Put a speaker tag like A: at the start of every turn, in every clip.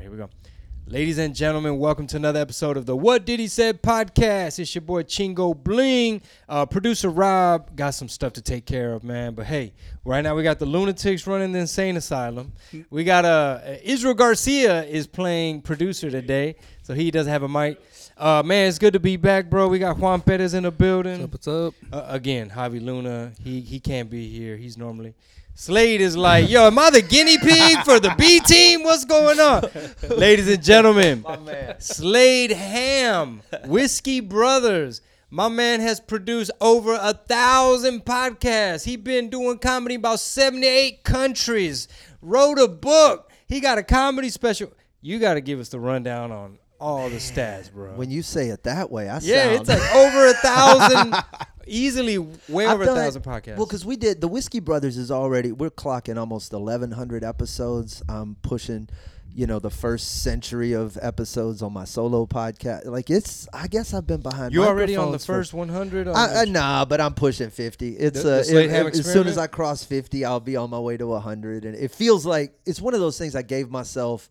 A: right, here we go. Ladies and gentlemen, welcome to another episode of the What Did He Said podcast. It's your boy Chingo Bling. Uh, producer Rob got some stuff to take care of, man. But hey, right now we got the lunatics running the insane asylum. We got uh, Israel Garcia is playing producer today, so he doesn't have a mic. Uh, man, it's good to be back, bro. We got Juan Perez in the building.
B: What's up?
A: Uh, again, Javi Luna, he he can't be here. He's normally. Slade is like, yo, am I the guinea pig for the B team? What's going on? Ladies and gentlemen, Slade Ham, Whiskey Brothers. My man has produced over a thousand podcasts. He been doing comedy in about 78 countries. Wrote a book. He got a comedy special. You got to give us the rundown on all the stats, bro.
C: When you say it that way, I
A: Yeah,
C: sound
A: it's like over a thousand, easily way over a thousand podcasts.
C: Well, because we did the Whiskey Brothers is already we're clocking almost eleven hundred episodes. I'm pushing, you know, the first century of episodes on my solo podcast. Like it's, I guess I've been behind.
A: You're already on the first 100? on
C: I, I, nah, but I'm pushing 50. It's
A: The- the
C: uh, if-
A: Ham
C: as soon as I cross 50, I'll be on my way to 100. And it feels like it's one of those things I gave myself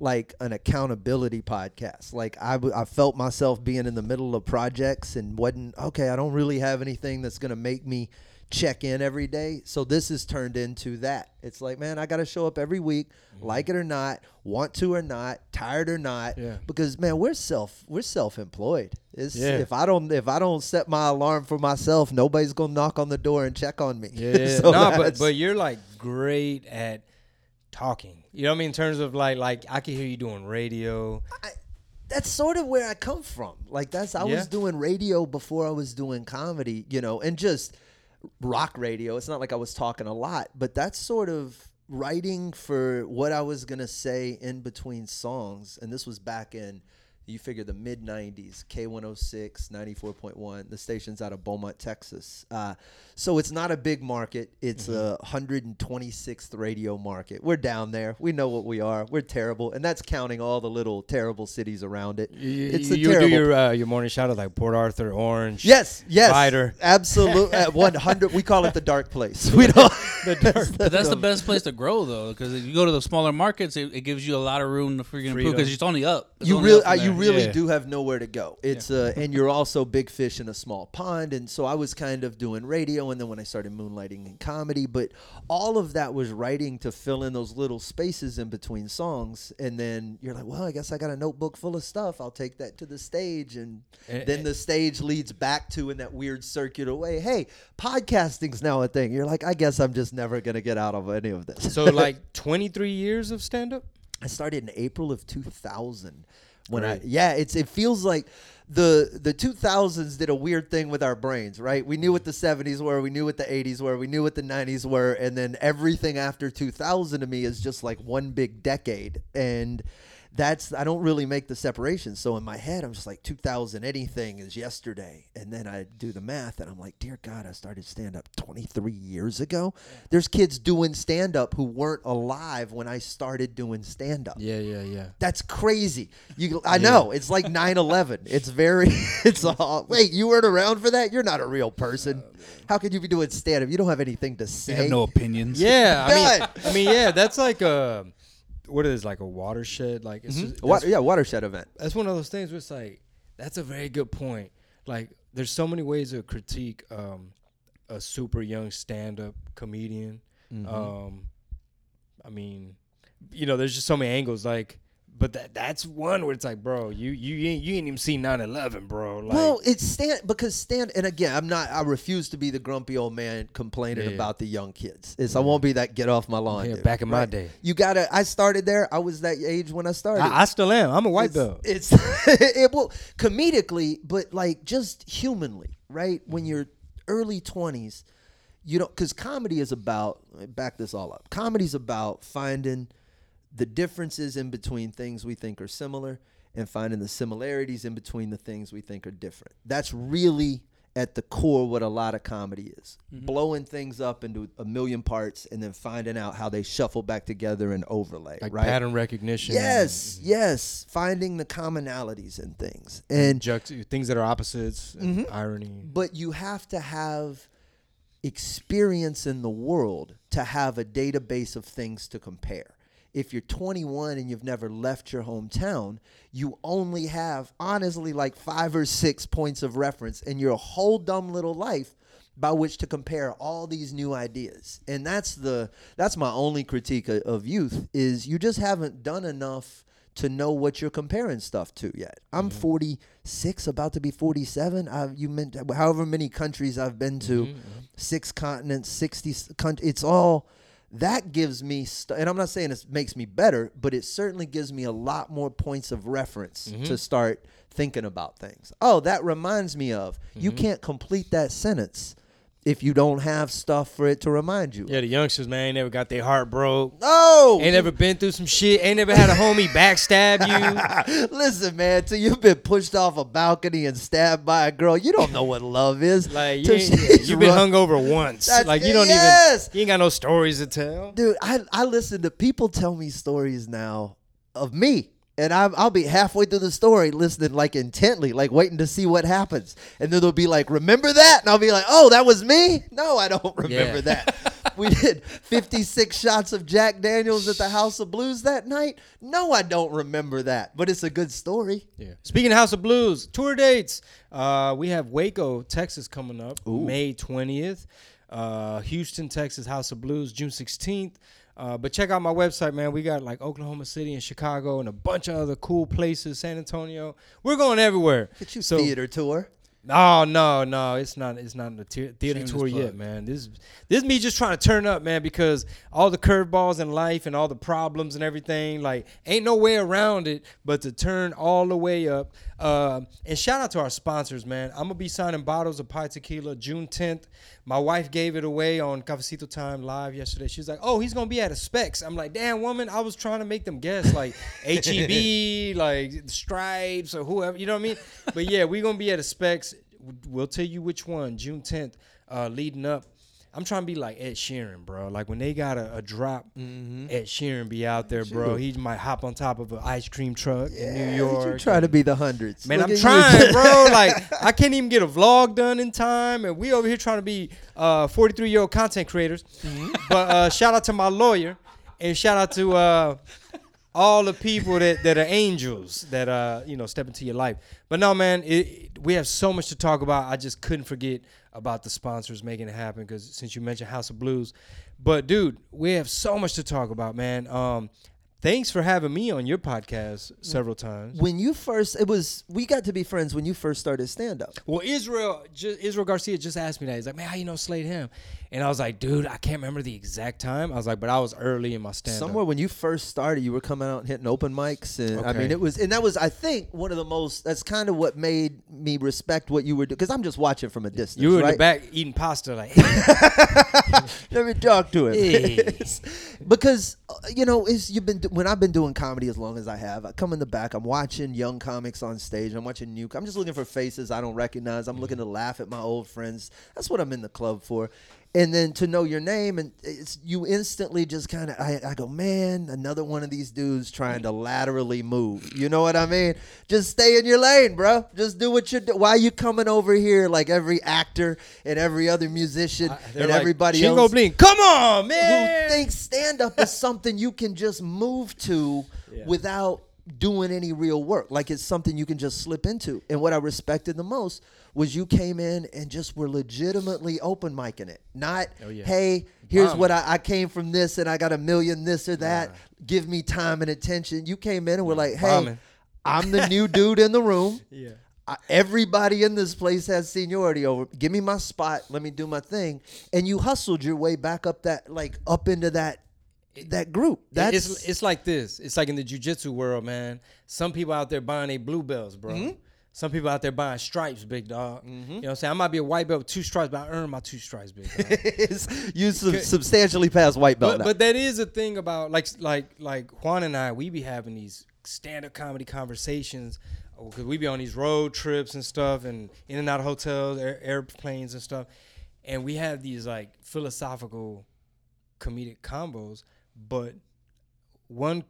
C: like an accountability podcast. Like I, w- I felt myself being in the middle of projects and wasn't okay. I don't really have anything that's gonna make me check in every day. So this has turned into that. It's like, man, I got to show up every week, mm-hmm. like it or not, want to or not, tired or not,
A: Yeah.
C: because man, we're self we're self-employed. It's
A: Yeah.
C: if I don't if I don't set my alarm for myself, nobody's going to knock on the door and check on me.
A: yeah,
C: So
A: no, but but you're like great at talking. You know what I mean? In terms of like like I can hear you doing radio.
C: I, that's sort of where I come from. Like that's I
A: Yeah.
C: was doing radio before I was doing comedy, you know, and just rock radio. It's not like I was talking a lot, but that's sort of writing for what I was gonna say in between songs. And this was back in you figure the mid 90s k106 94.1 the station's out of beaumont texas. Uh, so it's not a big market. It's a 126th radio market. We're down there. We know what we are. We're terrible. And that's counting all the little terrible cities around it. It's
A: you,
C: a
A: you do
C: terrible
A: your uh, your morning shout out like Port Arthur, Orange.
C: yes yes.
A: Rider.
C: absolutely at 100 we call it the dark place. We don't
B: But that's the best place to grow though, because if you go to the smaller markets, it, it gives you a lot of room to freaking improve
A: Freedom.
B: because it's only up. It's
C: you
B: only
C: really
B: up
C: uh, you really
A: Yeah.
C: do have nowhere to go it's uh and you're also big fish in a small pond and so i was kind of doing radio and then when i started moonlighting in comedy but all of that was writing to fill in those little spaces in between songs and then you're like well i guess i got a notebook full of stuff i'll take that to the stage and
A: Eh,
C: then
A: eh.
C: the stage leads back to in that weird circular way hey podcasting's now a thing you're like i guess i'm just never gonna get out of any of this
A: So like 23 years of stand up.
C: I started in April of 2000. When
A: Great.
C: I yeah, it's it feels like the the 2000s did a weird thing with our brains, right? We knew what the 70s were, we knew what the 80s were, we knew what the 90s were, and then everything after 2000 to me is just like one big decade. And that's I don't really make the separation. So in my head, I'm just like 2000 anything is yesterday, and then I do the math, and I'm like, dear God, I started stand up 23 years ago. There's kids doing stand up who weren't alive when I started doing stand up.
A: Yeah, yeah, yeah.
C: That's crazy. You, I know it's like 9/11. It's very, it's all. Wait, you weren't around for that? You're not a real person. Oh, How could you be doing stand up? You don't have anything to say.
B: They have no opinions.
A: Yeah, I mean, I mean, yeah, that's like a what is like a watershed. Like it's just,
C: Wa- yeah, watershed event.
A: that's one of those things where it's like that's a very good point. Like there's so many ways to critique um, a super young stand-up comedian.
C: Mm-hmm.
A: Um, I mean, you know, there's just so many angles. Like, but that that's one where it's like, bro, you you ain't you ain't even seen 9/11, bro. Like,
C: well, it's stand because stand and again, I'm not. I refuse to be the grumpy old man complaining
A: Yeah.
C: about the young kids. It's I won't be that get off my lawn.
A: Yeah,
C: dude,
A: back in my day.
C: You gotta. I started there. I was that age when I started.
A: I, I still am. I'm a white
C: it's,
A: belt.
C: It's it will comedically, but like just humanly, right? When mm-hmm. you're early twenties, you don't because comedy is about back this all up. Comedy's about finding the differences in between things we think are similar and finding the similarities in between the things we think are different. That's really at the core what a lot of comedy is. Blowing things up into a million parts and then finding out how they shuffle back together and overlay,
A: Like
C: right?
A: pattern recognition.
C: Yes, yes, finding the commonalities in things. And
A: Juxt- things that are opposites, and
C: Mm-hmm.
A: irony.
C: but you have to have experience in the world to have a database of things to compare. If you're 21 and you've never left your hometown, you only have honestly like five or six points of reference in your whole dumb little life by which to compare all these new ideas. And that's the that's my only critique of, of youth is you just haven't done enough to know what you're comparing stuff to yet. I'm mm-hmm. 46, about to be 47. I've you meant however many countries I've been to, mm-hmm, mm-hmm. six continents, 60 countries. It's all that gives me st- and I'm not saying it makes me better, but it certainly gives me a lot more points of reference mm-hmm. to start thinking about things. Oh, that reminds me of. You mm-hmm. can't complete that sentence if you don't have stuff for it to remind you.
A: Yeah, the youngsters, man, ain't never got their heart broke.
C: Oh,
A: Ain't never been through some shit. Ain't never had a homie backstab you.
C: Listen, man, till you've been pushed off a balcony and stabbed by a girl, you don't know what love is.
A: Like you you've been
C: run-
A: hungover once.
C: That's-
A: like you don't
C: yes!
A: even. You ain't got no stories to tell.
C: Dude, I, I listen to people tell me stories now of me. And I'm, I'll be halfway through the story listening like intently, like waiting to see what happens. And then they'll be like, Remember that? And I'll be like, Oh, that was me? No, I don't remember
A: Yeah.
C: that. we did 56 shots of Jack Daniels at the House of Blues that night? No, I don't remember that. But it's a good story.
A: Yeah. Speaking of House of Blues, tour dates. Uh, we have Waco, Texas coming up May 20th. Uh, Houston, Texas, House of Blues, June 16th. Uh, but check out my website, man. We got like Oklahoma City and Chicago and a bunch of other cool places, San Antonio. We're going everywhere.
C: Get you
A: So-
C: theater tour.
A: No, no, no. It's not. It's not a te- theater
B: Shameless
A: tour yet, man. This this is me just trying to turn up, man. Because all the curveballs in life and all the problems and everything, like, ain't no way around it but to turn all the way up. Uh, and shout out to our sponsors, man. I'm gonna be signing bottles of Pi Tequila June 10th. My wife gave it away on Cafecito Time live yesterday. She's like, "Oh, he's gonna be at a Specs." I'm like, "Damn, woman, I was trying to make them guess like HEB, like Stripes or whoever." You know what I mean? But yeah, we're gonna be at a Specs. We'll tell you which one. June 10th, uh, leading up. I'm trying to be like Ed Sheeran, bro. Like when they got a, a drop, Ed Sheeran be out there, bro. He might hop on top of an ice cream truck in New York.
C: You try to be the hundreds.
A: Man,
C: Look
A: I'm
C: you.
A: trying, bro. Like, I can't even get a vlog done in time, and we over here trying to be uh, 43 year old content creators. But uh, shout out to my lawyer, and shout out to uh, all the people that, that are angels that uh you know step into your life. But no, man, it- we have so much to talk about. I just couldn't forget about the sponsors making it happen because since you mentioned House of Blues, but dude, we have so much to talk about, man. Um, thanks for having me on your podcast several times.
C: when you first, it was, we got to be friends when you first started stand up.
A: Well, Israel, ju- Israel Garcia just asked me that. He's like, "Man, how you know Slade him?" And I was like, "Dude, I can't remember the exact time." I was like, "But I was early in my stand up."
C: Somewhere when you first started, you were coming out and hitting open mics, and I mean, it was, and that was, I think, one of the most. That's kind of what made me respect what you were doing, because I'm just watching from a distance.
A: You were in the back eating pasta, like,
C: Let me talk to him.
A: Hey.
C: because uh, you know, is you've been do- when I've been doing comedy as long as I have. I come in the back. I'm watching young comics on stage. I'm watching new. I'm just looking for faces I don't recognize. I'm looking to laugh at my old friends. That's what I'm in the club for. And then to know your name, and it's you instantly just kind of I, I go, man, another one of these dudes trying to laterally move. You know what I mean? Just stay in your lane, bro. Just do what you're. Do- Why you coming over here like every actor and every other musician
A: They're
C: and
A: like,
C: everybody
A: Chingo
C: else?
A: Bling, come on, man.
C: who thinks stand up is something you can just move to
A: Yeah.
C: without doing any real work. Like it's something you can just slip into. And what I respected the most was you came in and just were legitimately open micing it. Not,
A: Oh, yeah.
C: hey, here's what I, I came from this and I got a million this or that. Give me time and attention. You came in and were like, hey,
A: Bombing.
C: I'm the new dude in the room.
A: yeah.
C: I, everybody in this place has seniority over. Give me my spot. Let me do my thing. And you hustled your way back up that, like up into that, that group. That's
A: it's it's like this. It's like in the jujitsu world, man. Some people out there buying a blue belts, bro.
C: Mm-hmm.
A: Some people out there buying stripes, big dog. Mm-hmm. You know what I'm saying? I might be a white belt with two stripes, but I earned my two stripes, big dog.
C: you sub- substantially past white belt.
A: but,
C: now.
A: but that is a thing about like like like Juan and I, we be having these stand-up comedy conversations uh, because we be on these road trips and stuff, and in and out of hotels, air, airplanes and stuff, and we have these like philosophical comedic combos. But one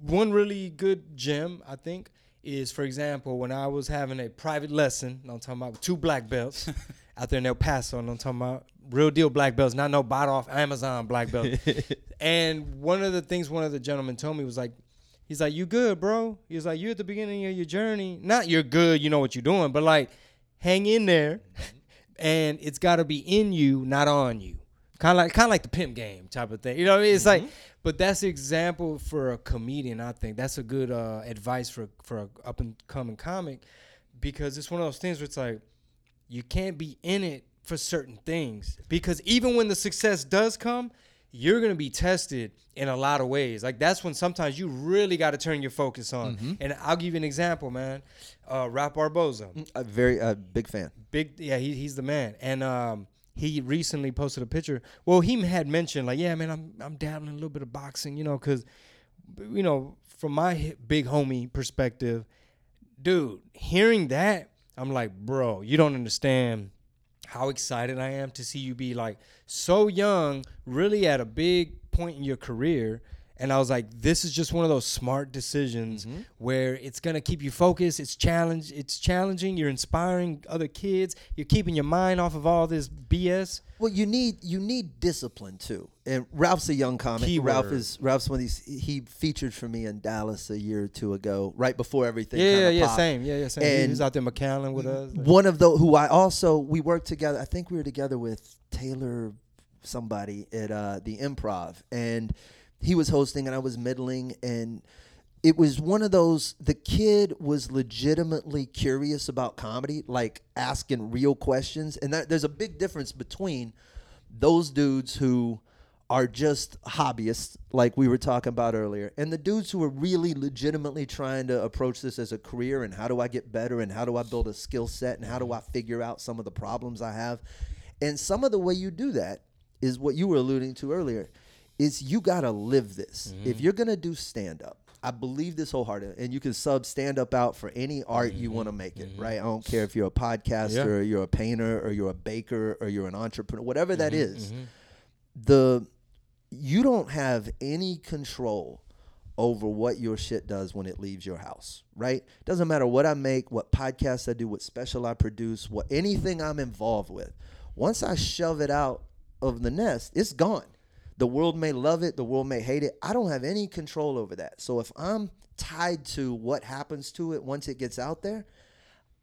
A: one really good gem, I think, is for example when I was having a private lesson. I'm talking about two black belts out there in El Paso. and I'm talking about real deal black belts, not no bought off Amazon black belt. and one of the things one of the gentlemen told me was like, he's like, you good, bro? He's like, you at the beginning of your journey. Not you're good, you know what you're doing, but like, hang in there, mm-hmm. and it's got to be in you, not on you. Kind of like kind of like the pimp game type of thing. You know what I mean? It's like, mm-hmm. But that's the example for a comedian. I think. That's a good uh, advice for for a up and coming comic because it's one of those things where it's like you can't be in it for certain things because even when the success does come you're going to be tested in a lot of ways. Like that's when sometimes you really got to turn your focus on. And i'll give you an example man. Uh Ralph Barbosa.
C: A very uh, big fan.
A: big yeah he, he's the man. And um he recently posted a picture. Well he had mentioned like yeah man i'm i'm dabbling a little bit of boxing you know because you know from my big homie perspective dude hearing that i'm like bro you don't understand how excited i am to see you be like so young really at a big point in your career and i was like this is just one of those smart decisions where it's going to keep you focused it's challenge it's challenging you're inspiring other kids you're keeping your mind off of all this bs
C: Well, you need you need discipline too. And Ralph's a young comic.
A: Keyword.
C: Ralph is Ralph's one of these. He featured for me in Dallas a year or two ago, right before everything.
A: yeah
C: kinda
A: yeah same yeah yeah same
C: And he
A: was out there McAllen with us
C: One of the who I also we worked together. I think we were together with Taylor, somebody at uh, the Improv, and he was hosting, and I was middling, and it was one of those. The kid was legitimately curious about comedy, like asking real questions, and that, there's a big difference between those dudes who are just hobbyists, like we were talking about earlier, and the dudes who are really legitimately trying to approach this as a career and how do I get better and how do I build a skill set and how do I figure out some of the problems I have. And some of the way you do that is what you were alluding to earlier is you got to live this. If mm-hmm. you're going to do stand up, I believe this wholeheartedly, and you can sub stand up out for any art you mm-hmm. want to make it, mm-hmm. right? I don't care if you're a podcaster,
A: Yeah.
C: or you're a painter, or you're a baker, or you're an entrepreneur, whatever that is. The you don't have any control over what your shit does when it leaves your house, right? Doesn't matter what I make, what podcasts I do, what special I produce, what anything I'm involved with. Once I shove it out of the nest, it's gone. The world may love it, the world may hate it. I don't have any control over that. So if I'm tied to what happens to it once it gets out there,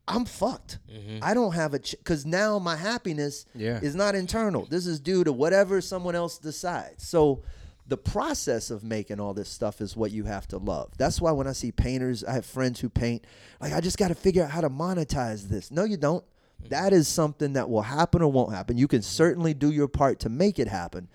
C: I'm fucked. Mm-hmm. I don't have a because now my happiness
A: Yeah.
C: is not internal. This is due to whatever someone else decides. So the process of making all this stuff is what you have to love. That's why when I see painters, I have friends who paint, like I just got to figure out how to monetize this. No, you don't. Mm-hmm. That is something that will happen or won't happen. You can certainly do your part to make it happen,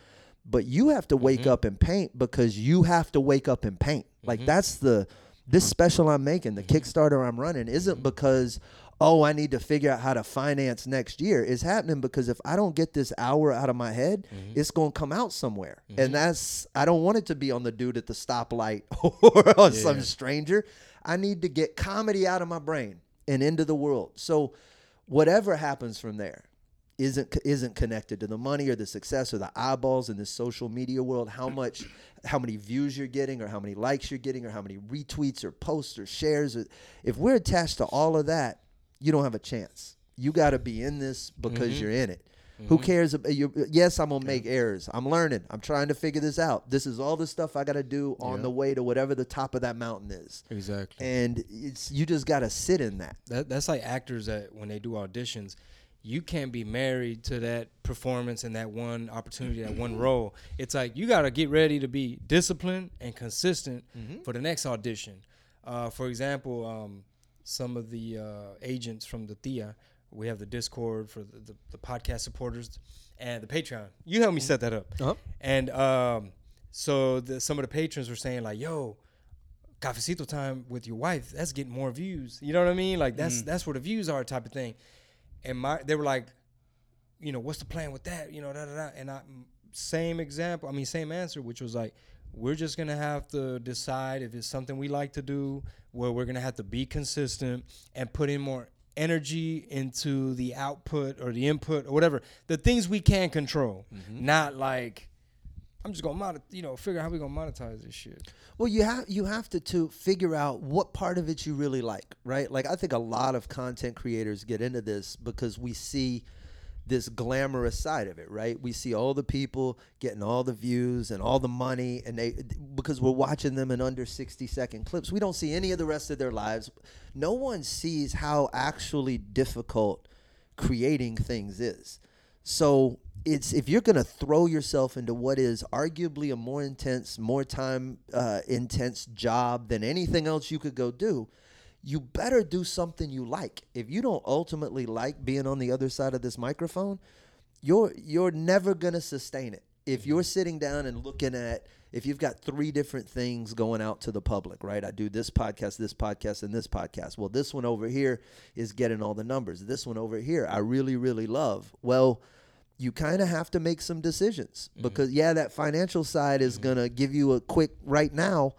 C: but you have to wake mm-hmm. up and paint because you have to wake up and paint. Like mm-hmm. that's the this special I'm making, the mm-hmm. Kickstarter I'm running, isn't because oh I need to figure out how to finance next year. It's happening because if I don't get this hour out of my head, it's gonna come out somewhere, and that's I don't want it to be on the dude at the stoplight or on some stranger. I need to get comedy out of my brain and into the world. So whatever happens from there isn't isn't connected to the money or the success or the eyeballs in this social media world how much how many views you're getting or how many likes you're getting or how many retweets or posts or shares or, if we're attached to all of that you don't have a chance. You got to be in this because mm-hmm. you're in it. Who mm-hmm. cares ab- you, yes i'm gonna make errors. I'm learning. I'm trying to figure this out. This is all the stuff i got to do on
A: Yeah.
C: the way to whatever the top of that mountain is.
A: Exactly.
C: And it's you just got to sit in that.
A: That, that's like actors that when they do auditions, you can't be married to that performance and that one opportunity, that one role. It's like you got to get ready to be disciplined and consistent for the next audition. Uh, for example, um, some of the uh, agents from the T.I.A., we have the Discord for the, the, the podcast supporters and the Patreon. You helped me set that up.
C: Uh-huh.
A: And um, so the, some of the patrons were saying like, "Yo, cafecito time with your wife, that's getting more views. You know what I mean? Like that's that's where the views are, type of thing. And my they were like, you know, what's the plan with that? You know, da da da. And I same example, I mean, same answer, which was like, we're just gonna have to decide if it's something we like to do, where we're gonna have to be consistent and put in more energy into the output or the input or whatever, the things we can control, mm-hmm. not like. I'm just gonna monet, you know, figure out how we gonna monetize this shit.
C: Well, you have you have to to figure out what part of it you really like, right? Like I think a lot of content creators get into this because we see this glamorous side of it, right? We see all the people getting all the views and all the money, and they because we're watching them in under 60 second clips. We don't see any of the rest of their lives. No one sees how actually difficult creating things is. So it's if you're gonna throw yourself into what is arguably a more intense, more time uh, intense job than anything else you could go do, you better do something you like. If you don't ultimately like being on the other side of this microphone, you're you're never gonna sustain it. If you're sitting down and looking at if you've got three different things going out to the public, right? I do this podcast, this podcast, and this podcast. Well, this one over here is getting all the numbers. This one over here, I really, really love. Well, you kind of have to make some decisions mm-hmm. because, yeah, that financial side is mm-hmm. going to give you a quick right now,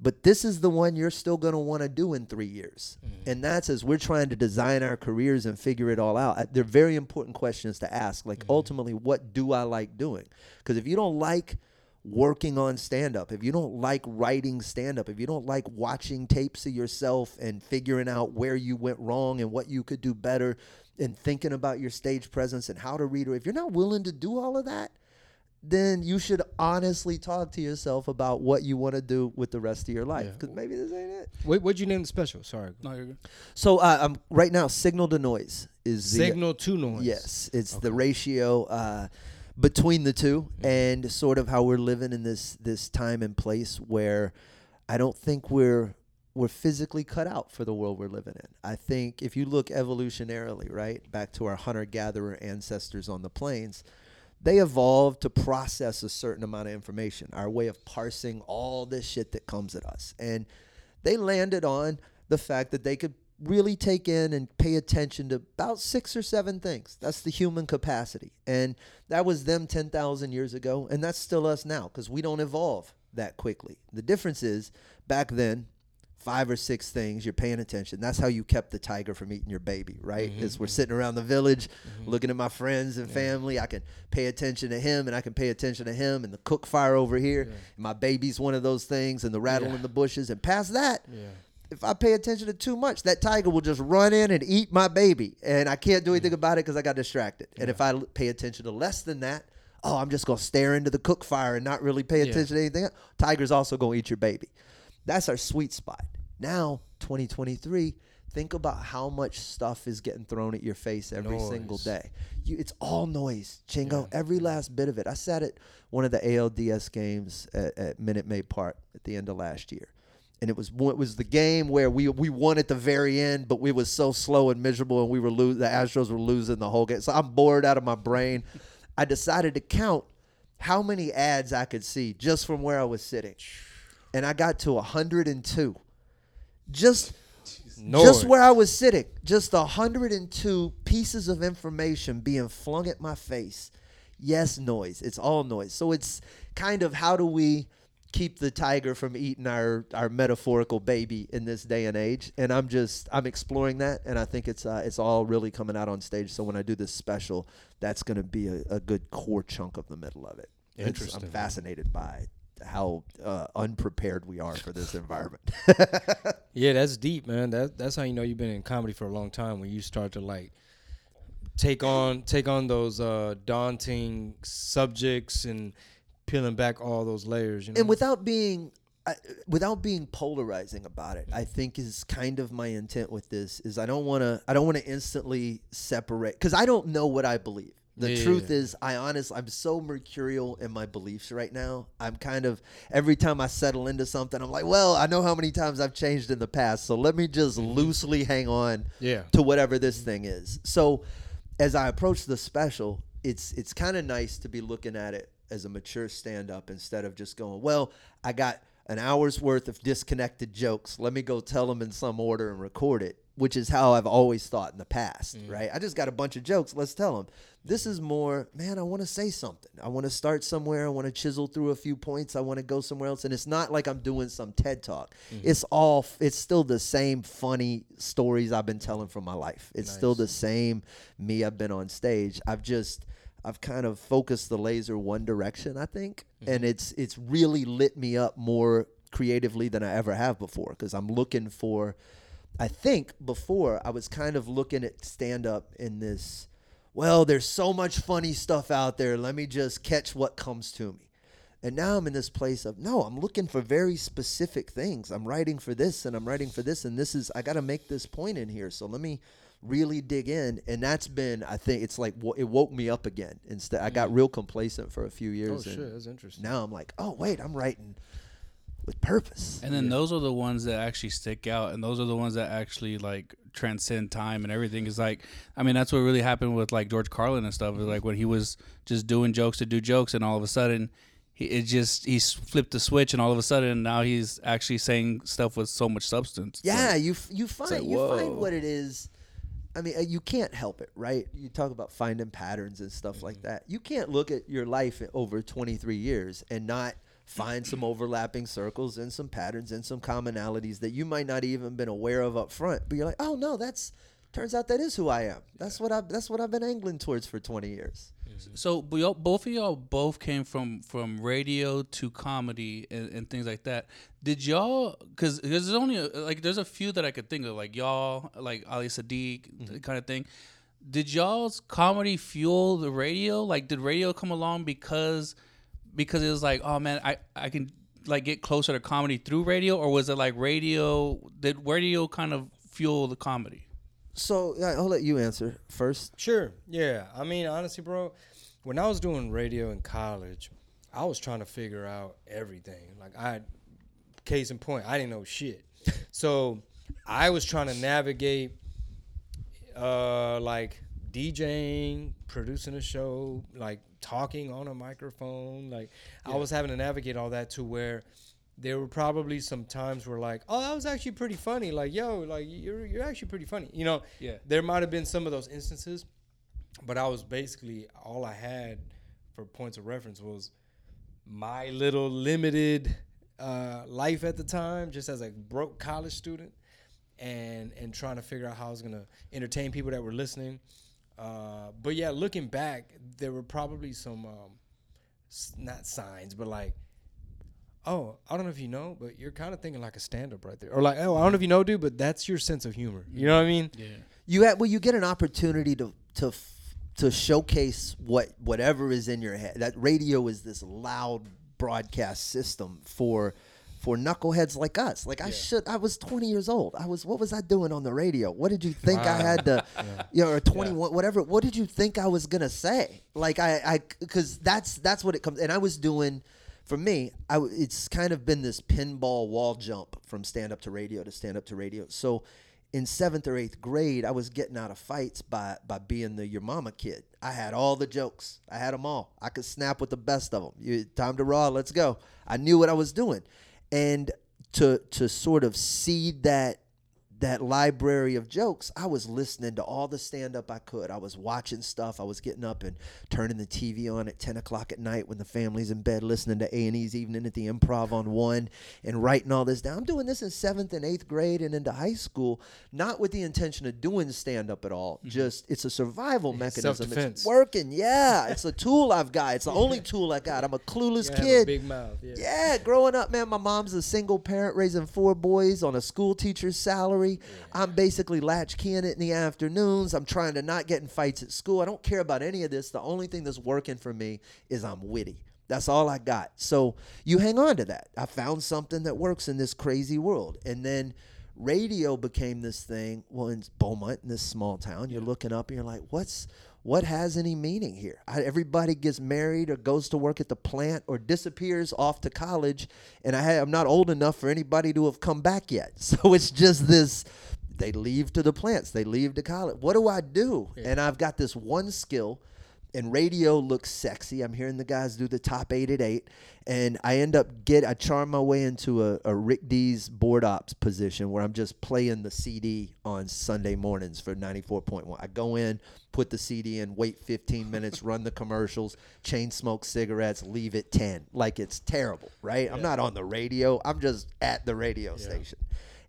C: but this is the one you're still going to want to do in three years. Mm-hmm. And that's as we're trying to design our careers and figure it all out. They're very important questions to ask. Like, ultimately, what do I like doing? Because if you don't like, working on stand up, if you don't like writing stand up, if you don't like watching tapes of yourself and figuring out where you went wrong and what you could do better and thinking about your stage presence and how to read, or if you're not willing to do all of that, then you should honestly talk to yourself about what you want to do with the rest of your life
A: Yeah.
C: because maybe this ain't it.
A: What what'd you name the special? Sorry.
B: No, you're good.
C: So uh, um, right now, signal to noise is the
A: Signal to noise.
C: Yes, it's the ratio uh, between the 2 and sort of how we're living in this this time and place where I don't think we're we're physically cut out for the world we're living in. I think if you look evolutionarily, right, back to our hunter gatherer ancestors on the plains, they evolved to process a certain amount of information, our way of parsing all this shit that comes at us. And they landed on the fact that they could really take in and pay attention to about six or seven things. That's the human capacity. And that was them 10,000 years ago. And that's still us now because we don't evolve that quickly. The difference is back then, five or six things you're paying attention that's how you kept the tiger from eating your baby right mm-hmm. is we're sitting around the village mm-hmm. looking at my friends and family i can pay attention to him and i can pay attention to him and the cook fire over here and my baby's one of those things and the rattle
A: Yeah.
C: in the bushes and past that
A: Yeah.
C: if I pay attention to too much, that tiger will just run in and eat my baby, and I can't do anything about it because I got distracted. And if I pay attention to less than that, oh, I'm just gonna stare into the cook fire and not really pay
A: Yeah.
C: attention to anything. else. Tiger's also gonna eat your baby. That's our sweet spot. Now, 2023. Think about how much stuff is getting thrown at your face every single day. You, it's all noise, Chingo. Every last bit of it. I sat at one of the ALDS games at, at Minute Maid Park at the end of last year and it was it was the game where we we won at the very end, but we was so slow and miserable, and we were lose the Astros were losing the whole game. So I'm bored out of my brain. I decided to count how many ads I could see just from where I was sitting, and I got to 102. Just just where I was sitting, just 102 pieces of information being flung at my face. Yes, noise. It's all noise. So it's kind of how do we keep the tiger from eating our our metaphorical baby in this day and age? And I'm just I'm exploring that, and I think it's uh, it's all really coming out on stage. So when I do this special, that's going to be a, a good core chunk of the middle of it. It's-
A: Interesting.
C: I'm fascinated by how uh, unprepared we are for this environment.
A: Yeah, that's deep, man. That that's how you know you've been in comedy for a long time when you start to like take on take on those uh daunting subjects and peeling back all those layers, you know.
C: and without being I, without being polarizing about it, I think is kind of my intent with this is I don't want to I don't want to instantly separate because I don't know what I believe. The
A: Yeah.
C: truth is, I honestly I'm so mercurial in my beliefs right now. I'm kind of every time I settle into something, I'm like, well, I know how many times I've changed in the past, so let me just mm-hmm. loosely hang on
A: Yeah.
C: to whatever this thing is. So as I approach the special, it's it's kind of nice to be looking at it as a mature stand up instead of just going, well, I got an hour's worth of disconnected jokes. Let me go tell them in some order and record it, which is how I've always thought in the past, mm. right? I just got a bunch of jokes. Let's tell them. This is more, man, I want to say something. I want to start somewhere. I want to chisel through a few points. I want to go somewhere else. And it's not like I'm doing some TED talk. Mm-hmm. It's all, it's still the same funny stories I've been telling from my life. It's still the same me I've been on stage. I've just, I've kind of focused the laser one direction, I think, and mm-hmm. it's it's really lit me up more creatively than I ever have before because I'm looking for. I think before I was kind of looking at stand up in this well, there's so much funny stuff out there. Let me just catch what comes to me. And now I'm in this place of no, I'm looking for very specific things. I'm writing for this and I'm writing for this and this is I got to make this point in here. So let me really dig in and that's been I think it's like it woke me up again. Instead I got mm. real complacent for a few years.
A: Oh
C: shit,
A: that's interesting.
C: now I'm like, "Oh, wait, I'm writing with purpose."
B: And then those are the ones that actually stick out, and those are the ones that actually like transcend time and everything. Is like, I mean, that's what really happened with like George Carlin and stuff. Is like when he was just doing jokes to do jokes, and all of a sudden, he it just he flipped the switch, and all of a sudden now he's actually saying stuff with so much substance.
C: Yeah,
B: like-
C: you f- you find
B: like,
C: you find what it is. I mean, uh, you can't help it, right? You talk about finding patterns and stuff like
B: Mm-hmm.
C: that. You can't look at your life over 23 years and not find some overlapping circles and some patterns and some commonalities that you might not even been aware of up front. But you're like, "Oh no, that's turns out that is who I am. That's what I that's what I've been angling towards for 20 years." Mm-hmm.
B: So but y'all, both of y'all both came from from radio to comedy and, and things like that. Did y'all? Because there's only a, like there's a few that I could think of, like y'all, like Ali Siddiq mm-hmm. kind of thing. Did y'all's comedy fuel the radio? Like, did radio come along because because it was like, oh man, I I can like get closer to comedy through radio, or was it like radio? Did radio kind of fuel the comedy?
C: So, yeah, I'll let you answer first.
A: Sure. Yeah. I mean, honestly, bro, when I was doing radio in college, I was trying to figure out everything. Like I case in point, I didn't know shit. So I was trying to navigate uh like DJing, producing a show, like talking on a microphone. Like I was having to navigate all that to where there were probably some times where like, oh, that was actually pretty funny. Like, yo, like you're you're actually pretty funny. You know,
B: Yeah.
A: there might have been some of those instances, but I was basically all I had for points of reference was my little limited uh, life at the time, just as a broke college student, and and trying to figure out how I was gonna entertain people that were listening. Uh, but yeah, looking back, there were probably some um, not signs, but like. Oh, I don't know if you know, but you're kind of thinking like a stand-up right there, or like, oh, I don't know if you know, dude, but that's your sense of humor. You know what I mean?
B: Yeah.
C: you have well you get an opportunity to to to showcase what whatever is in your head that radio is this loud broadcast system for for knuckleheads like us like i should i was 20 years old i was what was i doing on the radio what did you think i had to you know or 21 whatever what did you think i was gonna say like i i because that's that's what it comes and i was doing for me, I it's kind of been this pinball wall jump from stand up to radio to stand up to radio. So in seventh or eighth grade, I was getting out of fights by by being the your mama kid. I had all the jokes. I had them all. I could snap with the best of them. You, time to raw. Let's go. I knew what I was doing, and to to sort of see that that library of jokes, I was listening to all the stand up I could. I was watching stuff. I was getting up and turning the TV on at 10 o'clock at night when the family's in bed, listening to A&E's Evening at the Improv on one and writing all this down. I'm doing this in seventh and eighth grade and into high school, not with the intention of doing stand up at all. Mm-hmm. Just it's a survival mechanism.
A: self-defense.
C: It's working. Yeah. It's a tool I've got. It's the only tool I got. I'm a clueless
A: have a
C: kid.
A: big mouth. Yeah.
C: Yeah, growing up, man, my mom's a single parent raising four boys on a school teacher's salary. I'm basically latchkey in it in the afternoons. I'm trying to not get in fights at school. I don't care about any of this. The only thing that's working for me is I'm witty. That's all I got. So you hang on to that. I found something that works in this crazy world. And then radio became this thing. Well, in Beaumont, in this small town, you're looking up and you're like, what's what has any meaning here? Everybody gets married or goes to work at the plant or disappears off to college, and I I'm not old enough for anybody to have come back yet. So it's just this. They leave to the plants. They leave to college. What do I do? And I've got this one skill and radio looks sexy. I'm hearing the guys do the top eight at eight, and I end up get I charm my way into a, a Rick Dees board ops position where I'm just playing the CD on Sunday mornings for 94.1. I go in, put the CD in, wait 15 minutes, run the commercials, chain smoke cigarettes, leave at 10. Like it's terrible, right? I'm not on the radio. I'm just at the radio station,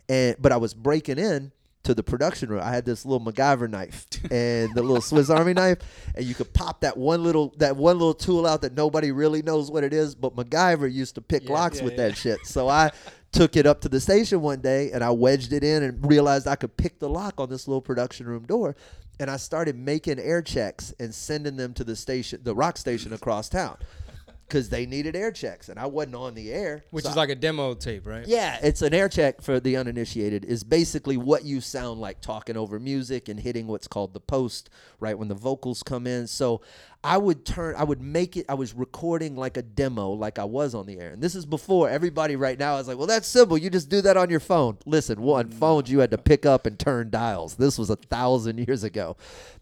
C: and but I was breaking in to the production room. I had this little MacGyver knife and the little Swiss Army knife, and you could pop that one little that one little tool out that nobody really knows what it is. But MacGyver used to pick
A: Yeah,
C: locks
A: yeah,
C: with
A: yeah.
C: that shit. So I took it up to the station one day and I wedged it in and realized I could pick the lock on this little production room door. And I started making air checks and sending them to the station, the rock station across town, because they needed air checks, and I wasn't on the air.
A: Which
C: so
A: is like a demo tape, right?
C: yeah, it's an air check for the uninitiated. Is basically what you sound like talking over music and hitting what's called the post, right when the vocals come in. So I would turn, I would make it. I was recording like a demo, like I was on the air. And this is before everybody right now is like, well, that's simple. You just do that on your phone. Listen, on mm. phones you had to pick up and turn dials. This was a thousand years ago,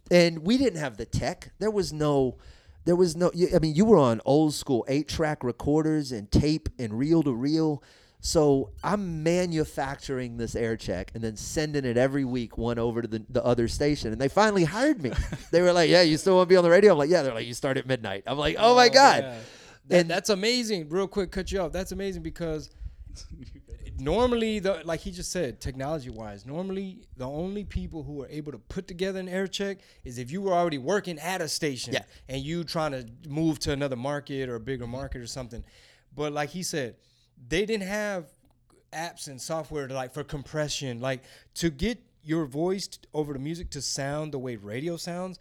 C: and we didn't have the tech. There was no. There was no, I mean, you were on old school eight track recorders and tape and reel to reel. So I'm manufacturing this air check and then sending it every week, one over to the, the other station. And they finally hired me. they were like, Yeah, you still want to be on the radio? I'm like, Yeah. They're like, You start at midnight. I'm like, Oh, my oh, God.
A: yeah. That-
C: And-
A: that's amazing. Real quick, cut you off. That's amazing because normally, the like he just said, technology wise, normally the only people who are able to put together an air check is if you were already working at a station
C: Yeah.
A: and you trying to move to another market or a bigger market or something. But like he said, they didn't have apps and software to like for compression, like to get your voice over the music to sound the way radio sounds.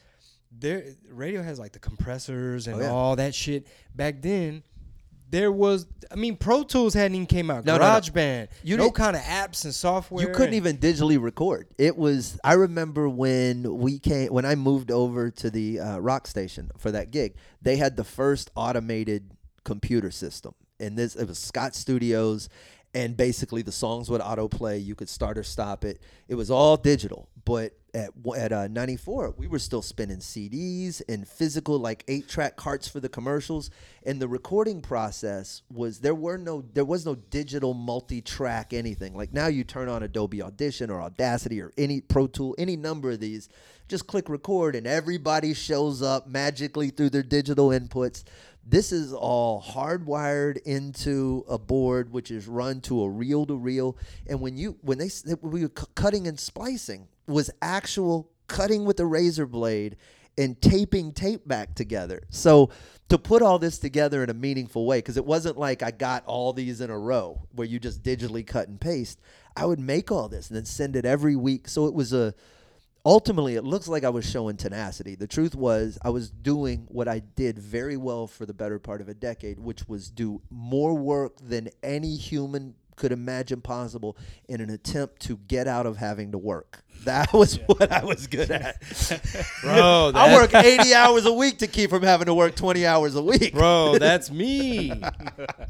A: There, radio has like the compressors and
C: Oh, yeah.
A: all that shit. Back then, there was, I mean, Pro Tools hadn't even came out.
C: No, no, no.
A: GarageBand,
C: You
A: no kind of apps and software.
C: You couldn't even digitally record. It was. I remember when we came when I moved over to the uh, rock station for that gig. They had the first automated computer system, and this it was Scott Studios, and basically the songs would autoplay. You could start or stop it. It was all digital, but at at uh, 94 we were still spinning CDs and physical like 8 track carts for the commercials. And the recording process was there were no there was no digital multi-track anything. Like now you turn on Adobe Audition or Audacity or any Pro Tool any number of these. Just click record and everybody shows up magically through their digital inputs this is all hardwired into a board which is run to a reel to reel. And when you when they we were cutting and splicing was actual cutting with a razor blade and taping tape back together. So to put all this together in a meaningful way because it wasn't like i got all these in a row where you just digitally cut and paste i would make all this and then send it every week. So it was a ultimately it looks like I was showing tenacity. The truth was I was doing what I did very well for the better part of a decade, which was do more work than any human could imagine possible in an attempt to get out of having to work. That was what I was good at.
A: Bro,
C: I work 80 hours a week to keep from having to work 20 hours a week.
A: Bro, that's me.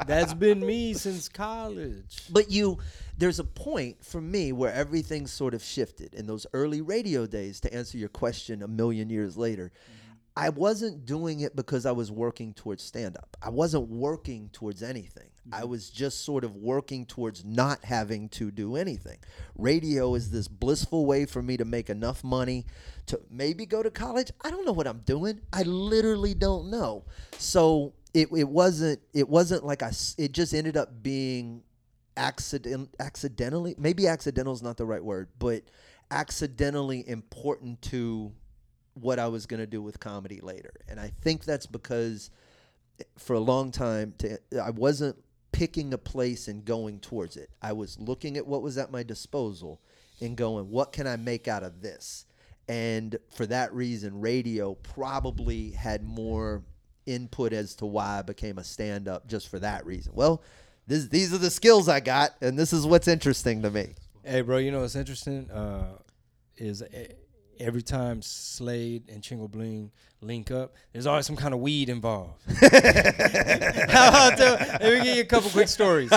A: that's been me since college.
C: But you, there's a point for me where everything sort of shifted in those early radio days. To answer your question, a million years later, mm-hmm. I wasn't doing it because I was working towards stand up. I wasn't working towards anything. Mm-hmm. I was just sort of working towards not having to do anything. Radio is this blissful way for me to make enough money to maybe go to college. I don't know what I'm doing. I literally don't know. So it, it wasn't it wasn't like I it just ended up being accident accidentally maybe accidental is not the right word but accidentally important to what I was going to do with comedy later. And I think that's because for a long time to, I wasn't picking a place and going towards it. I was looking at what was at my disposal and going what can I make out of this? And for that reason radio probably had more input as to why I became a stand up just for that reason. Well this, these are the skills I got, and this is what's interesting to me.
A: Hey, bro, you know what's interesting? Uh, is every time Slade and Chingo Bling link up, there's always some kind of weed involved. How about that? Let me give you a couple quick stories.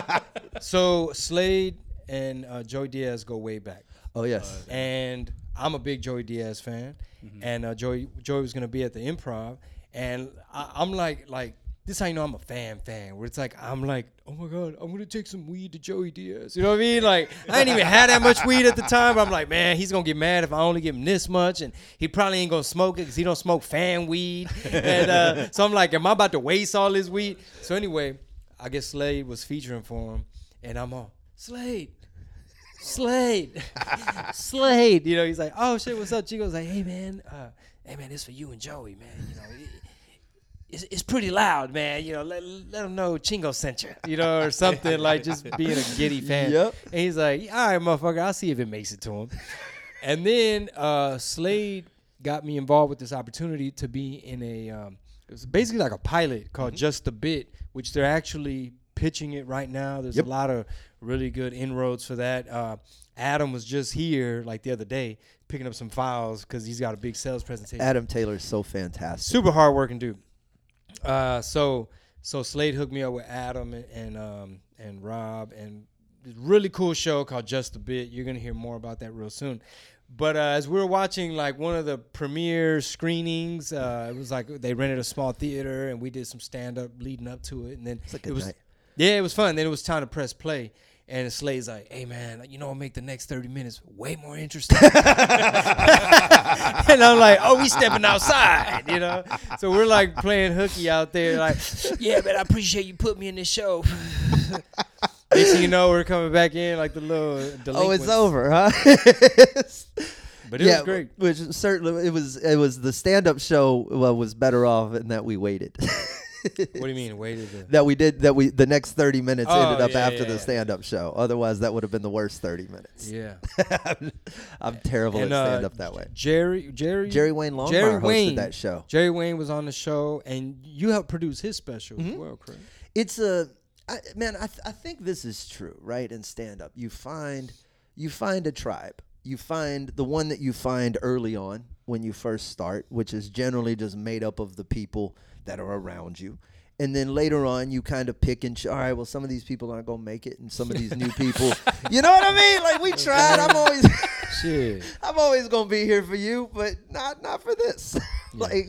A: so Slade and uh, Joey Diaz go way back.
C: Oh yes,
A: and I'm a big Joey Diaz fan, and uh, Joey Joey was gonna be at the Improv, and I, I'm like like this how you know I'm a fan fan where it's like I'm like oh my god I'm gonna take some weed to Joey Diaz you know what I mean like I didn't even have that much weed at the time but I'm like man he's gonna get mad if I only give him this much and he probably ain't gonna smoke it because he don't smoke fan weed and uh, so I'm like am I about to waste all this weed so anyway I guess Slade was featuring for him and I'm all Slade Slade, Slade. You know, he's like, oh shit, what's up? Chico's like, hey man, uh, hey man, this for you and Joey, man. You know, it's, it's pretty loud, man. You know, let, let them know Chingo sent you, you know, or something like just being a giddy fan.
C: Yep.
A: And he's like, all right, motherfucker, I'll see if it makes it to him. and then uh, Slade got me involved with this opportunity to be in a, um, it was basically like a pilot called Just a Bit, which they're actually pitching it right now. There's
C: Yep.
A: a lot of really good inroads for that. Uh, Adam was just here like the other day picking up some files because he's got a big sales presentation
C: Adam Taylor is so fantastic.
A: super hardworking dude. Uh, so so Slade hooked me up with Adam and and, um, and Rob and this really cool show called Just a Bit. You're gonna hear more about that real soon. But uh, as we were watching like one of the premiere screenings, uh, it was like they rented a small theater and we did some stand up leading up to it, and then it was
C: night.
A: yeah, it was fun. Then it was time to press play. And Slade's like, hey man, you know what make the next 30 minutes way more interesting. and I'm like, oh, we stepping outside, you know? So we're like playing hooky out there, like, yeah, man, I appreciate you put me in this show. Next thing you know, we're coming back in like the little
C: Oh, it's over, huh?
A: But it was great.
C: Which certainly it was. It was the stand-up show. Well, was better off in that we waited.
A: What do you mean? Waited to
C: that we did that we the next 30 minutes
A: Oh,
C: ended up
A: yeah,
C: after
A: yeah,
C: the
A: yeah.
C: stand-up show otherwise that would have been the worst 30 minutes
A: Yeah.
C: i'm terrible
A: And,
C: at
A: uh,
C: stand-up that way
A: Jerry, Jerry,
C: jerry wayne longmire
A: Jerry
C: hosted
A: Wayne.
C: that show
A: Jerry Wayne was on the show, and you helped produce his special as well, correct?
C: it's a I, man I, th- I think this is true right in stand-up you find you find a tribe you find the one that you find early on when you first start which is generally just made up of the people that are around you and then later on you kind of pick and ch- all right well some of these people aren't gonna make it and some of these new people you know what i mean like we tried i'm always
A: Shit.
C: I'm always gonna be here for you, but not not for this. like,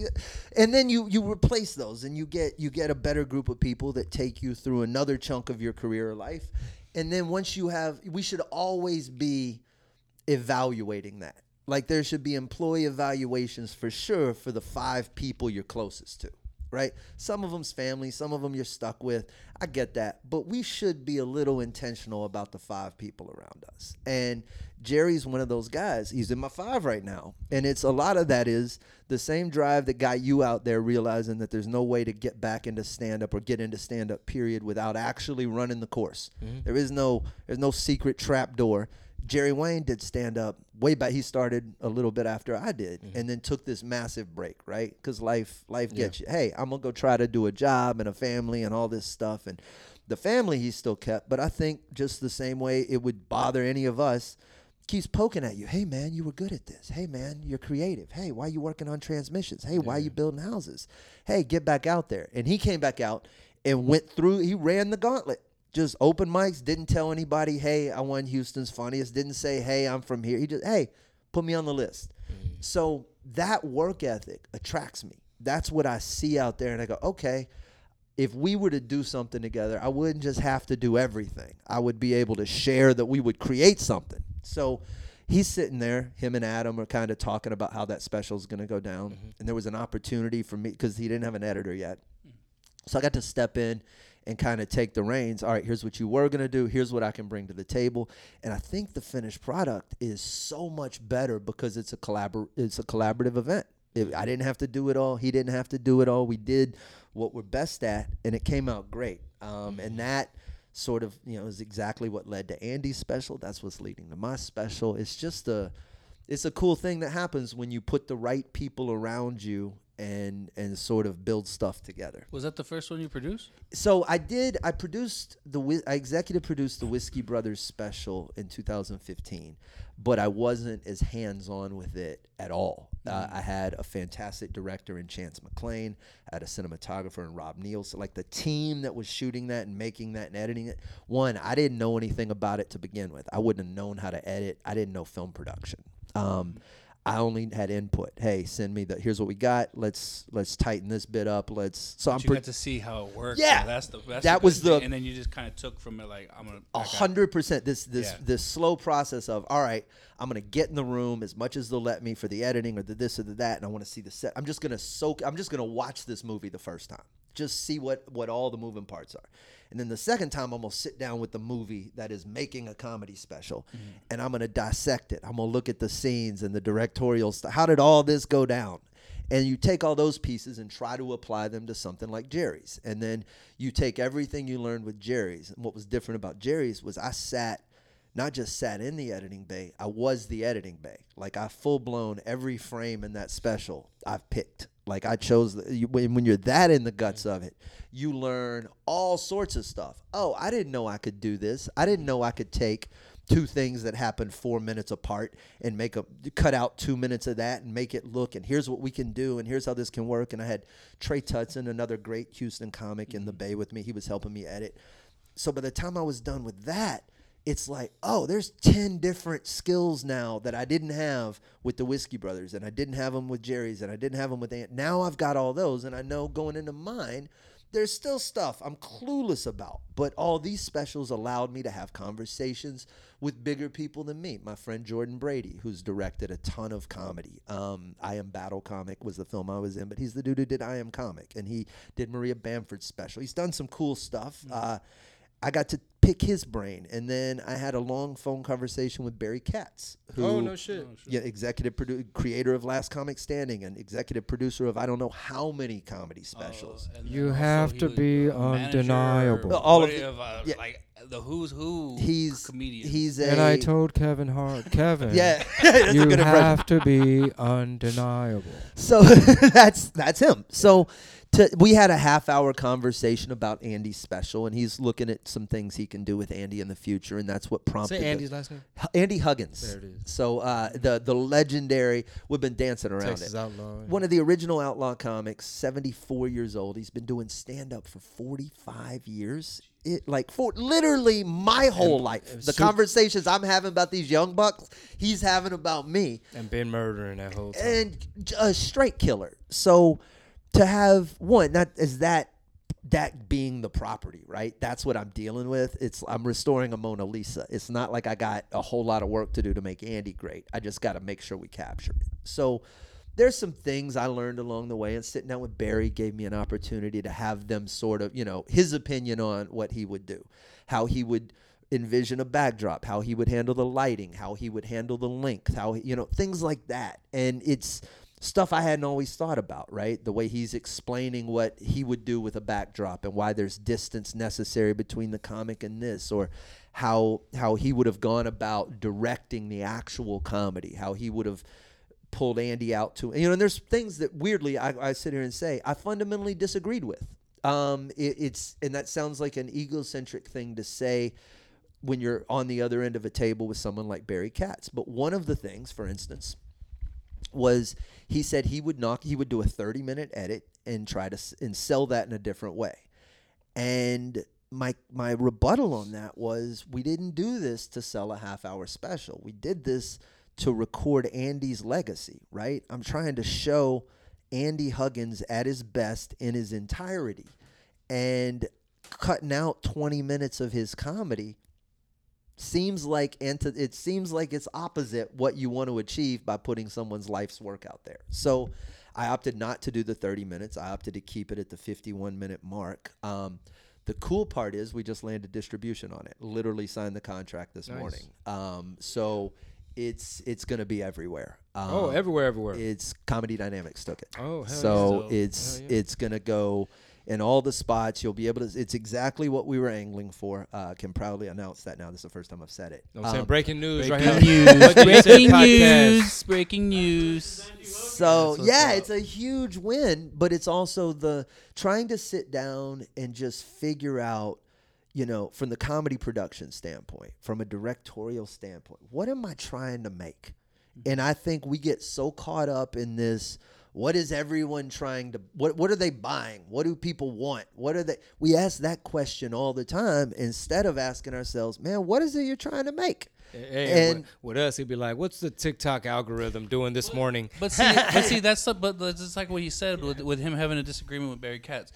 C: and then you you replace those, and you get you get a better group of people that take you through another chunk of your career or life, and then once you have, we should always be evaluating that. Like there should be employee evaluations for sure for the five people you're closest to, right? Some of them's family, some of them you're stuck with. I get that, but we should be a little intentional about the five people around us. And Jerry's one of those guys. He's in my five right now, and it's a lot of that is the same drive that got you out there realizing that there's no way to get back into stand up or get into stand up period without actually running the course. Mm-hmm. There is no there's no secret trap door. Jerry Wayne did stand up way back. He started a little bit after I did, mm-hmm. and then took this massive break, right? Because life, life gets you. Hey, I'm gonna go try to do a job and a family and all this stuff, and the family he still kept. But I think just the same way it would bother any of us, keeps poking at you. Hey, man, you were good at this. Hey, man, you're creative. Hey, why are you working on transmissions? Hey, why are you building houses? Hey, get back out there. And he came back out and went through. He ran the gauntlet just open mics, didn't tell anybody, hey, I won Houston's funniest, didn't say, hey, I'm from here. He just, hey, put me on the list. Mm. So that work ethic attracts me. That's what I see out there. And I go, okay, if we were to do something together, I wouldn't just have to do everything. I would be able to share that we would create something. So he's sitting there, him and Adam are kind of talking about how that special is going to go down. Mm-hmm. And there was an opportunity for me because he didn't have an editor yet. Mm. So I got to step in and kind of take the reins. All right, here's what you were going to do. Here's what I can bring to the table. And I think the finished product is so much better because it's a collabor- it's a collaborative event. It, I didn't have to do it all. He didn't have to do it all. We did what we're best at, and it came out great. Um, and that sort of you know is exactly what led to Andy's special. That's what's leading to my special. It's just a it's a cool thing that happens when you put the right people around you and and sort of build stuff together.
B: Was that the first one you produced?
C: So I did. I produced the. I executive produced the Whiskey Brothers special in 2015, but I wasn't as hands on with it at all. Uh, I had a fantastic director in Chance McLean. I had a cinematographer in Rob Nielsen. Like the team that was shooting that and making that and editing it. One, I didn't know anything about it to begin with. I wouldn't have known how to edit. I didn't know film production. Um, I only had input. Hey, send me the. Here's what we got. Let's let's tighten this bit up. Let's. So I'm
B: you
C: pre-
B: got to see how it works.
C: Yeah.
B: so that's the that's
C: That
B: the
C: was
B: good thing.
C: the-
B: and then you just kind of took from it like I'm gonna
C: A hundred percent. This this
B: Yeah.
C: this slow process of all right. I'm gonna get in the room as much as they'll let me for the editing or the this or the that, and I want to see the set. I'm just gonna soak. I'm just gonna watch this movie the first time, just see what what all the moving parts are, and then the second time I'm gonna sit down with the movie that is making a comedy special,
B: Mm-hmm.
C: and I'm gonna dissect it. I'm gonna look at the scenes and the directorial. stuff. how did all this go down? And you take all those pieces and try to apply them to something like Jerry's. And then you take everything you learned with Jerry's. And what was different about Jerry's was I sat not just sat in the editing bay, I was the editing bay. Like I full blown every frame in that special I've picked. Like I chose you, when, when you're that in the guts of it, you learn all sorts of stuff. Oh, I didn't know I could do this. I didn't know I could take two things that happened four minutes apart and make a cut out two minutes of that and make it look and here's what we can do and here's how this can work. And I had Trey Tutson, another great Houston comic, in the mm. bay with me. He was helping me edit. So by the time I was done with that, it's like, oh, there's 10 different skills now that I didn't have with the Whiskey Brothers, and I didn't have them with Jerry's, and I didn't have them with Ant. Now I've got all those, and I know going into mine, there's still stuff I'm clueless about. But all these specials allowed me to have conversations with bigger people than me. My friend Jordan Brady, who's directed a ton of comedy. Um, I Am Battle Comic was the film I was in, but he's the dude who did I Am Comic, and he did Maria Bamford's special. He's done some cool stuff. Uh, I got to pick his brain, and then I had a long phone conversation with Barry Katz, who,
A: Oh no shit.
C: yeah, executive produ- creator of Last Comic Standing, and executive producer of I don't know how many comedy specials.
B: Oh,
A: You have to be
B: a manager,
A: undeniable.
C: All of
B: what
C: the-
B: if, uh,
C: yeah.
B: like the who's who.
C: he's
B: comedian.
C: he's a
A: And I told Kevin Hart, Kevin,
C: yeah,
A: you
C: a good impression.
A: have to be undeniable.
C: So that's that's him. So to, we had a half hour conversation about Andy's special, and he's looking at some things he can do with Andy in the future, and that's what prompted
A: Say
C: the-
A: Andy's last name.
C: Andy Huggins.
A: There it is.
C: So uh, the the legendary, we've been dancing around
A: Texas
C: it.
A: Outlaw.
C: One of the original outlaw comics, 74 years old. He's been doing stand up for 45 years. It like for literally my whole life. The
A: sup-
C: conversations I'm having about these young bucks, he's having about me
A: and been murdering that whole time.
C: and a straight killer. So to have one, not as that that being the property, right? That's what I'm dealing with. It's I'm restoring a Mona Lisa. It's not like I got a whole lot of work to do to make Andy great. I just got to make sure we capture it. So there's some things I learned along the way, and sitting down with Barry gave me an opportunity to have them sort of, you know, his opinion on what he would do, how he would envision a backdrop, how he would handle the lighting, how he would handle the length, how he, you know, things like that. And it's stuff I hadn't always thought about, right? The way he's explaining what he would do with a backdrop and why there's distance necessary between the comic and this or how how he would have gone about directing the actual comedy, how he would have pulled Andy out to you know, and there's things that weirdly I, I sit here and say I fundamentally disagreed with. Um, it, it's and that sounds like an egocentric thing to say when you're on the other end of a table with someone like Barry Katz. But one of the things, for instance, was he said he would knock he would do a 30 minute edit and try to and sell that in a different way. And my my rebuttal on that was we didn't do this to sell a half hour special. We did this to record Andy's legacy, right? I'm trying to show Andy Huggins at his best in his entirety. And cutting out 20 minutes of his comedy seems like anti- it seems like it's opposite what you want to achieve by putting someone's life's work out there. So I opted not to do the 30 minutes. I opted to keep it at the 51 minute mark. Um, the cool part is we just landed distribution on it. Literally signed the contract this
A: Nice.
C: morning. Um, so it's it's going to be everywhere. Um,
A: oh, everywhere, everywhere.
C: It's Comedy Dynamics took it.
A: oh, hell
C: so
B: yeah.
C: it's
A: Hell yeah.
C: it's gonna go in all the spots. You'll be able to. It's exactly what we were angling for. Uh, can proudly announce that now. This is the first time I've said it.
A: yeah. I'm saying
C: Um,
A: breaking news right
B: breaking
A: here.
B: news.
A: What you said
B: breaking news. Breaking news.
C: So yeah,
A: up.
C: it's a huge win, but it's also the trying to sit down and just figure out, you know, from the comedy production standpoint, from a directorial standpoint, what am I trying to make? And I think we get so caught up in this. What is everyone trying to? What What are they buying? What do people want? What are they? We ask that question all the time instead of asking ourselves, man, what is it you're trying to make?
A: Hey,
C: And-
A: with, with us, he'd be like, "What's the TikTok algorithm doing this morning?"
B: But see, but see, that's the, but that's just like what he said with with him having a disagreement with Barry Katz.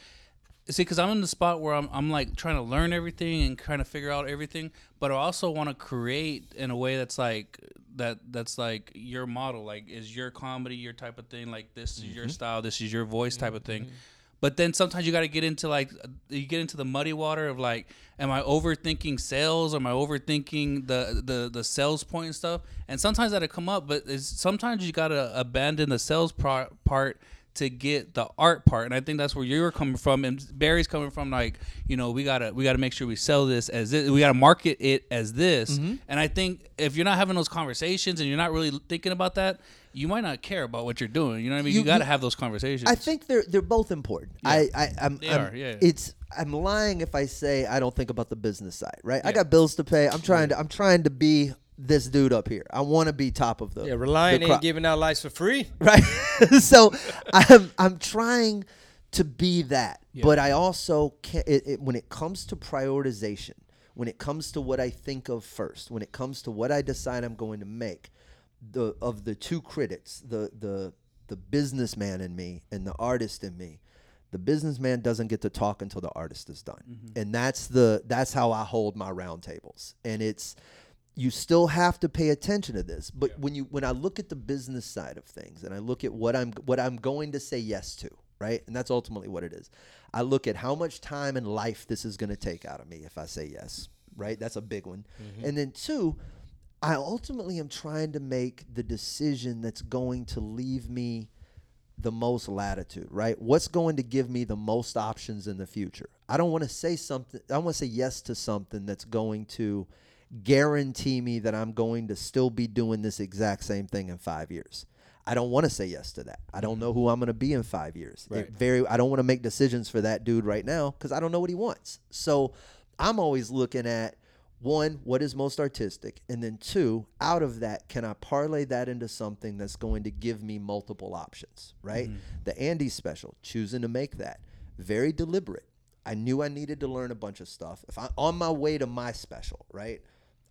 B: See, because I'm in the spot where I'm, I'm like trying to learn everything and trying to figure out everything, but I also want to create in a way that's like that that's like your model, like is your comedy your type of thing, like this is your mm-hmm. style, this is your voice type of thing. Mm-hmm. But then sometimes you got to get into like you get into the muddy water of like, am I overthinking sales? Am I overthinking the the the sales point and stuff? And sometimes that'll come up, but sometimes you got to abandon the sales pro- part to get the art part and i think that's where you're coming from and barry's coming from like you know we gotta we gotta make sure we sell this as this we gotta market it as this
C: Mm-hmm.
B: and i think if you're not having those conversations and you're not really thinking about that you might not care about what you're doing you know what i mean you,
C: You-
B: gotta
C: you-
B: have those conversations
C: I think they're they're both important. I, I I'm,
B: They
C: I'm-
B: are, yeah.
C: It's I'm lying if I say I don't think about the business side, right? I got bills to pay. I'm trying to I'm trying to be this dude up here. I want to be top of the
A: Yeah, Reliant
C: the
A: ain't giving out lights for free.
C: right? so I'm I'm trying to be that,
B: Yeah.
C: but I also can it, it, when it comes to prioritization, when it comes to what I think of first, when it comes to what I decide I'm going to make, the of the two critics, the the the businessman in me and the artist in me. The businessman doesn't get to talk until the artist is done, mm-hmm. and that's the that's how I hold my roundtables. And it's you still have to pay attention to this. But when you when I look at the business side of things and I look at what I'm what I'm going to say yes to, right? And that's ultimately what it is. I look at how much time and life this is going to take out of me if I say yes, right? That's a big one. Mm-hmm. And then two, I ultimately am trying to make the decision that's going to leave me the most latitude, right? What's going to give me the most options in the future? I don't want to say something, I want to say yes to something that's going to guarantee me that I'm going to still be doing this exact same thing in five years. I don't want to say yes to that. I don't mm-hmm. know who I'm going to be in five years. It
A: Right.
C: very, I don't want to make decisions for that dude right now because I don't know what he wants. So I'm always looking at one, what is most artistic? And then two, out of that, can I parlay that into something that's going to give me multiple options, right? Mm-hmm. The Andy special, choosing to make that. Very deliberate. I knew I needed to learn a bunch of stuff. If I on my way to my special, right?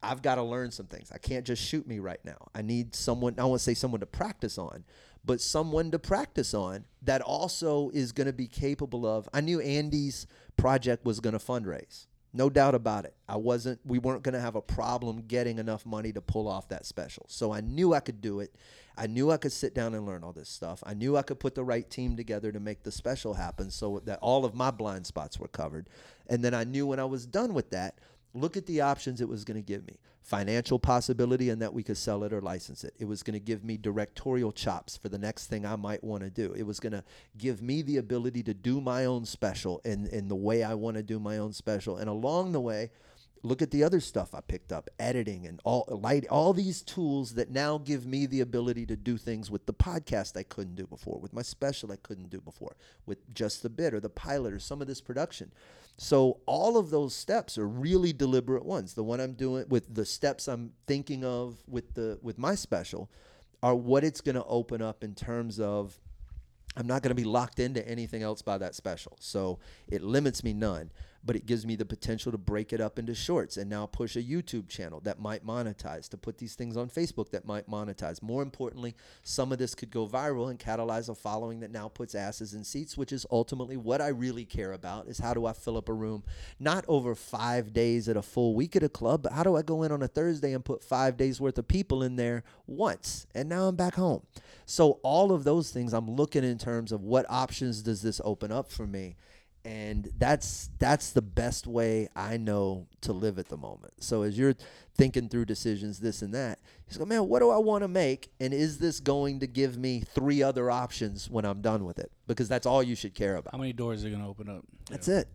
C: I've got to learn some things. I can't just shoot me right now. I need someone, I want to say someone to practice on, but someone to practice on that also is going to be capable of. I knew Andy's project was going to fundraise. No doubt about it. I wasn't, we weren't going to have a problem getting enough money to pull off that special. So I knew I could do it. I knew I could sit down and learn all this stuff. I knew I could put the right team together to make the special happen so that all of my blind spots were covered. And then I knew when I was done with that, look at the options it was going to give me. Financial possibility and that we could sell it or license it. It was going to give me directorial chops for the next thing i might want to do. It was going to give me the ability to do my own special in, in the way i want to do my own special. And along the way look at the other stuff i picked up editing and all light all these tools that now give me the ability to do things with the podcast i couldn't do before with my special i couldn't do before with just the bit or the pilot or some of this production so all of those steps are really deliberate ones. The one I'm doing with the steps I'm thinking of with the with my special are what it's going to open up in terms of I'm not going to be locked into anything else by that special. So it limits me none, but it gives me the potential to break it up into shorts and now push a YouTube channel that might monetize, to put these things on Facebook that might monetize. More importantly, some of this could go viral and catalyze a following that now puts asses in seats, which is ultimately what I really care about is how do I fill up a room not over 5 days at a full week at a club, but how do I go in on a Thursday and put 5 days worth of people in there once and now I'm back home. So all of those things I'm looking in terms of what options does this open up for me? And that's that's the best way I know to live at the moment. So as you're thinking through decisions, this and that, you go, man, what do I want to make? And is this going to give me three other options when I'm done with it? Because that's all you should care about.
B: how many doors are gonna open up
C: That's it.